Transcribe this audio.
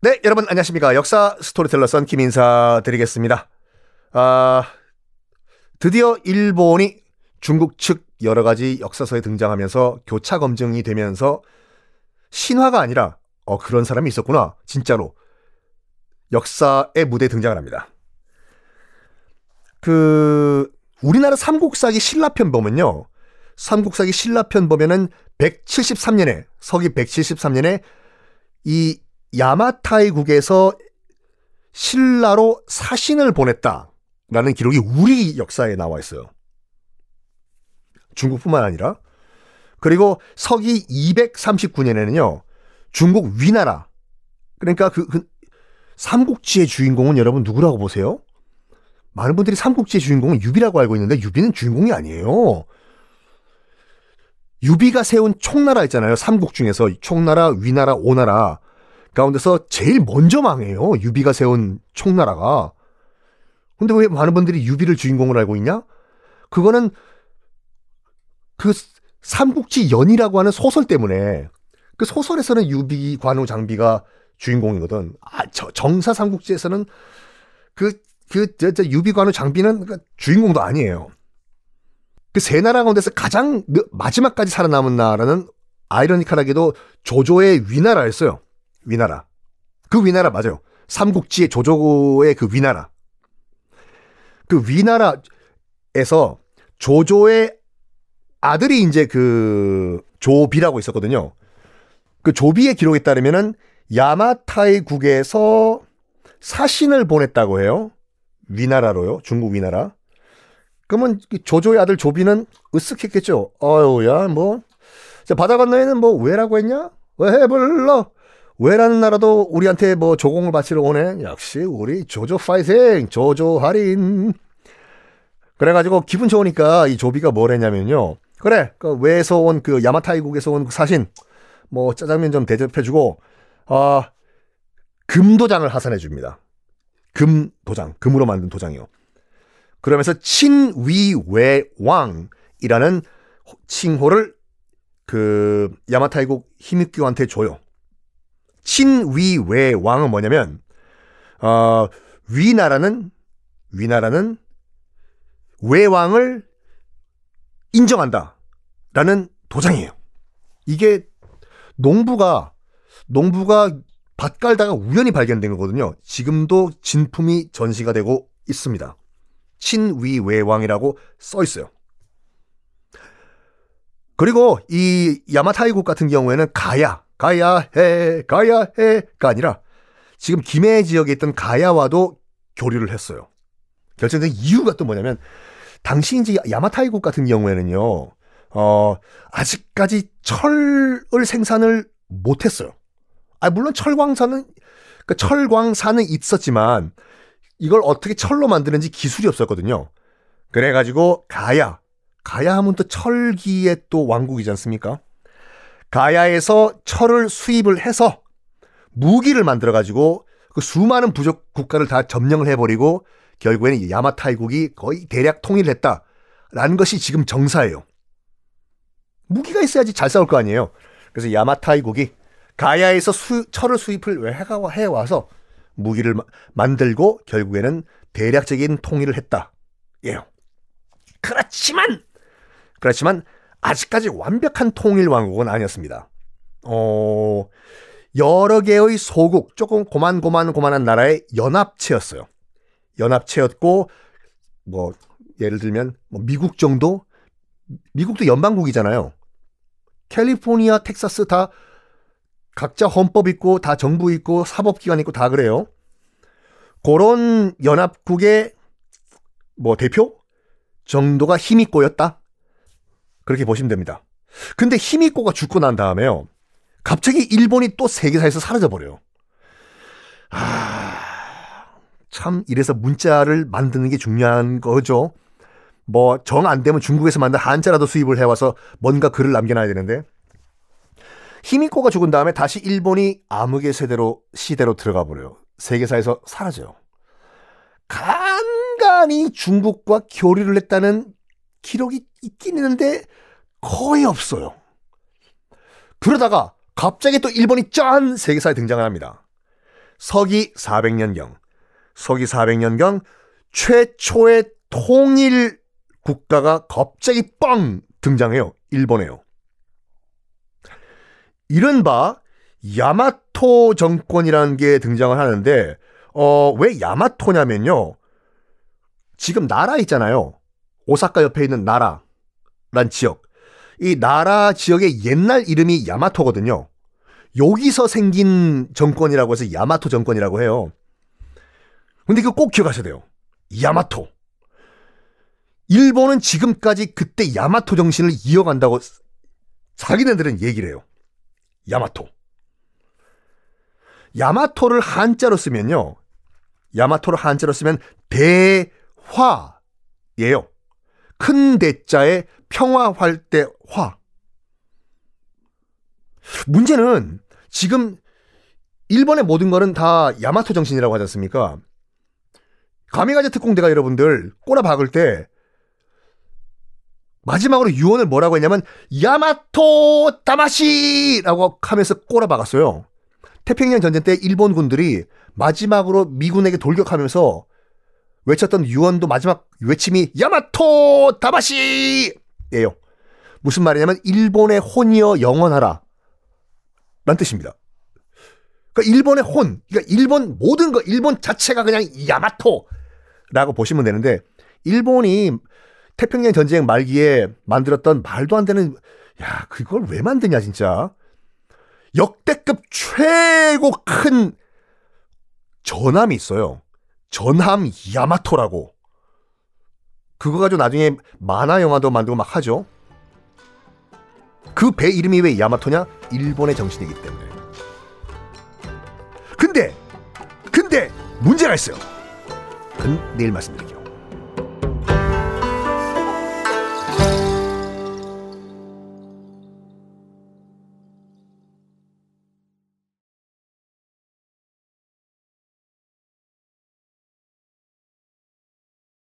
네, 여러분 안녕하십니까. 역사 스토리텔러 썬킴 인사 드리겠습니다. 아, 드디어 일본이 중국 측 여러 가지 역사서에 등장하면서 교차 검증이 되면서 신화가 아니라 어 그런 사람이 있었구나. 진짜로 역사의 무대에 등장을 합니다. 그 우리나라 삼국사기 신라편 보면요. 삼국사기 신라편 보면은 173년에 서기 173년에 이 야마타이국에서 신라로 사신을 보냈다라는 기록이 우리 역사에 나와 있어요. 중국뿐만 아니라 그리고 서기 239년에는요. 중국 위나라 그러니까 그, 그 삼국지의 주인공은 여러분 누구라고 보세요? 많은 분들이 삼국지의 주인공은 유비라고 알고 있는데 유비는 주인공이 아니에요. 유비가 세운 총나라 있잖아요. 삼국 중에서 총나라, 위나라, 오나라. 가운데서 제일 먼저 망해요. 유비가 세운 총나라가. 근데 왜 많은 분들이 유비를 주인공으로 알고 있냐? 그거는 그 삼국지연의라고 하는 소설 때문에 그 소설에서는 유비, 관우, 장비가 주인공이거든. 아, 저, 정사 삼국지에서는 그, 그, 저, 저 유비, 관우, 장비는 그 주인공도 아니에요. 그 세 나라 가운데서 가장 마지막까지 살아남은 나라는 아이러니컬하게도 조조의 위나라였어요. 위나라. 그 위나라 맞아요. 삼국지의 조조의 그 위나라. 그 위나라에서 조조의 아들이 이제 그 조비라고 있었거든요. 그 조비의 기록에 따르면은 야마타이 국에서 사신을 보냈다고 해요. 위나라로요. 중국 위나라. 그러면 조조의 아들 조비는 으쓱했겠죠. 어유야 뭐. 자, 바다 건너에는 뭐 왜라고 했냐? 왜 불러? 왜라는 나라도 우리한테 뭐 조공을 바치러 오네. 역시 우리 조조 파이팅, 조조 할인. 그래가지고 기분 좋으니까 이 조비가 뭘 했냐면요. 그래, 그 외에서 온 그 야마타이국에서 온 그 사신, 뭐 짜장면 좀 대접해주고, 아 금도장을 하산해 줍니다. 금 도장, 금으로 만든 도장이요. 그러면서 친위외왕이라는 칭호를 그 야마타이국 히미큐한테 줘요. 친위외 왕은 뭐냐면 어, 위나라는 위나라는 외왕을 인정한다라는 도장이에요. 이게 농부가 농부가 밭 깔다가 우연히 발견된 거거든요. 지금도 진품이 전시가 되고 있습니다. 친위외왕이라고 써 있어요. 그리고 이 야마타이국 같은 경우에는 가야, 가야 해, 가야 해가 아니라 지금 김해 지역에 있던 가야와도 교류를 했어요. 결정된 이유가 또 뭐냐면 당시 이제 야마타이국 같은 경우에는요, 어, 아직까지 철을 생산을 못했어요. 아, 물론 철광산은, 그 철광산은 있었지만 이걸 어떻게 철로 만드는지 기술이 없었거든요. 그래가지고 가야, 가야 하면 또 철기의 또 왕국이지 않습니까? 가야에서 철을 수입을 해서 무기를 만들어 가지고 그 수많은 부족 국가를 다 점령을 해버리고 결국에는 야마타이국이 거의 대략 통일했다라는 것이 지금 정사예요. 무기가 있어야지 잘 싸울 거 아니에요. 그래서 야마타이국이 가야에서 수, 철을 수입을 왜 해와서 무기를 마, 만들고 결국에는 대략적인 통일을 했다. 예요. 그렇지만 그렇지만 아직까지 완벽한 통일 왕국은 아니었습니다. 어, 여러 개의 소국, 조금 고만고만고만한 나라의 연합체였어요. 연합체였고 뭐 예를 들면 뭐 미국 정도 미국도 연방국이잖아요. 캘리포니아, 텍사스 다 각자 헌법 있고 다 정부 있고 사법기관 있고 다 그래요. 그런 연합국의 뭐 대표 정도가 힘있고였다. 그렇게 보시면 됩니다. 근데 힘있고가 죽고 난 다음에요. 갑자기 일본이 또 세계사에서 사라져 버려요. 아, 참 이래서 문자를 만드는 게 중요한 거죠. 뭐 정 안 되면 중국에서 만든 한자라도 수입을 해와서 뭔가 글을 남겨놔야 되는데 히미코가 죽은 다음에 다시 일본이 암흑의 세대로 시대로 들어가 버려요. 세계사에서 사라져요. 간간히 중국과 교류를 했다는 기록이 있긴 있는데 거의 없어요. 그러다가 갑자기 또 일본이 짠 세계사에 등장을 합니다. 서기 400년경, 서기 400년경 최초의 통일 국가가 갑자기 뻥 등장해요. 일본에요. 이른바 야마토 정권이라는 게 등장을 하는데 어, 왜 야마토냐면요. 지금 나라 있잖아요. 오사카 옆에 있는 나라 란 지역. 이 나라 지역의 옛날 이름이 야마토거든요. 여기서 생긴 정권이라고 해서 야마토 정권이라고 해요. 근데 이거 꼭 기억하셔야 돼요. 야마토. 일본은 지금까지 그때 야마토 정신을 이어간다고 자기네들은 얘기를 해요. 야마토. 야마토를 한자로 쓰면요. 야마토를 한자로 쓰면 대화예요. 큰 대자에 평화할 때 화. 문제는 지금 일본의 모든 거는 다 야마토 정신이라고 하지 않습니까? 가미가제 특공대가 여러분들 꼬라 박을 때 마지막으로 유언을 뭐라고 했냐면 야마토 다마시라고 하면서 꼬라 박았어요. 태평양 전쟁 때 일본 군들이 마지막으로 미군에게 돌격하면서 외쳤던 유언도 마지막 외침이 야마토 다마시 예요. 무슨 말이냐면 일본의 혼이여 영원하라 란 뜻입니다. 그러니까 일본의 혼, 그러니까 일본 모든 거 일본 자체가 그냥 야마토라고 보시면 되는데 일본이 태평양 전쟁 말기에 만들었던 말도 안 되는 야 그걸 왜 만드냐 진짜 역대급 최고 큰 전함이 있어요. 전함 야마토라고. 그거 가지고 나중에 만화 영화도 만들고 막 하죠. 그 배 이름이 왜 야마토냐? 일본의 정신이기 때문에. 근데 근데 문제가 있어요. 그건 내일 말씀드릴게요.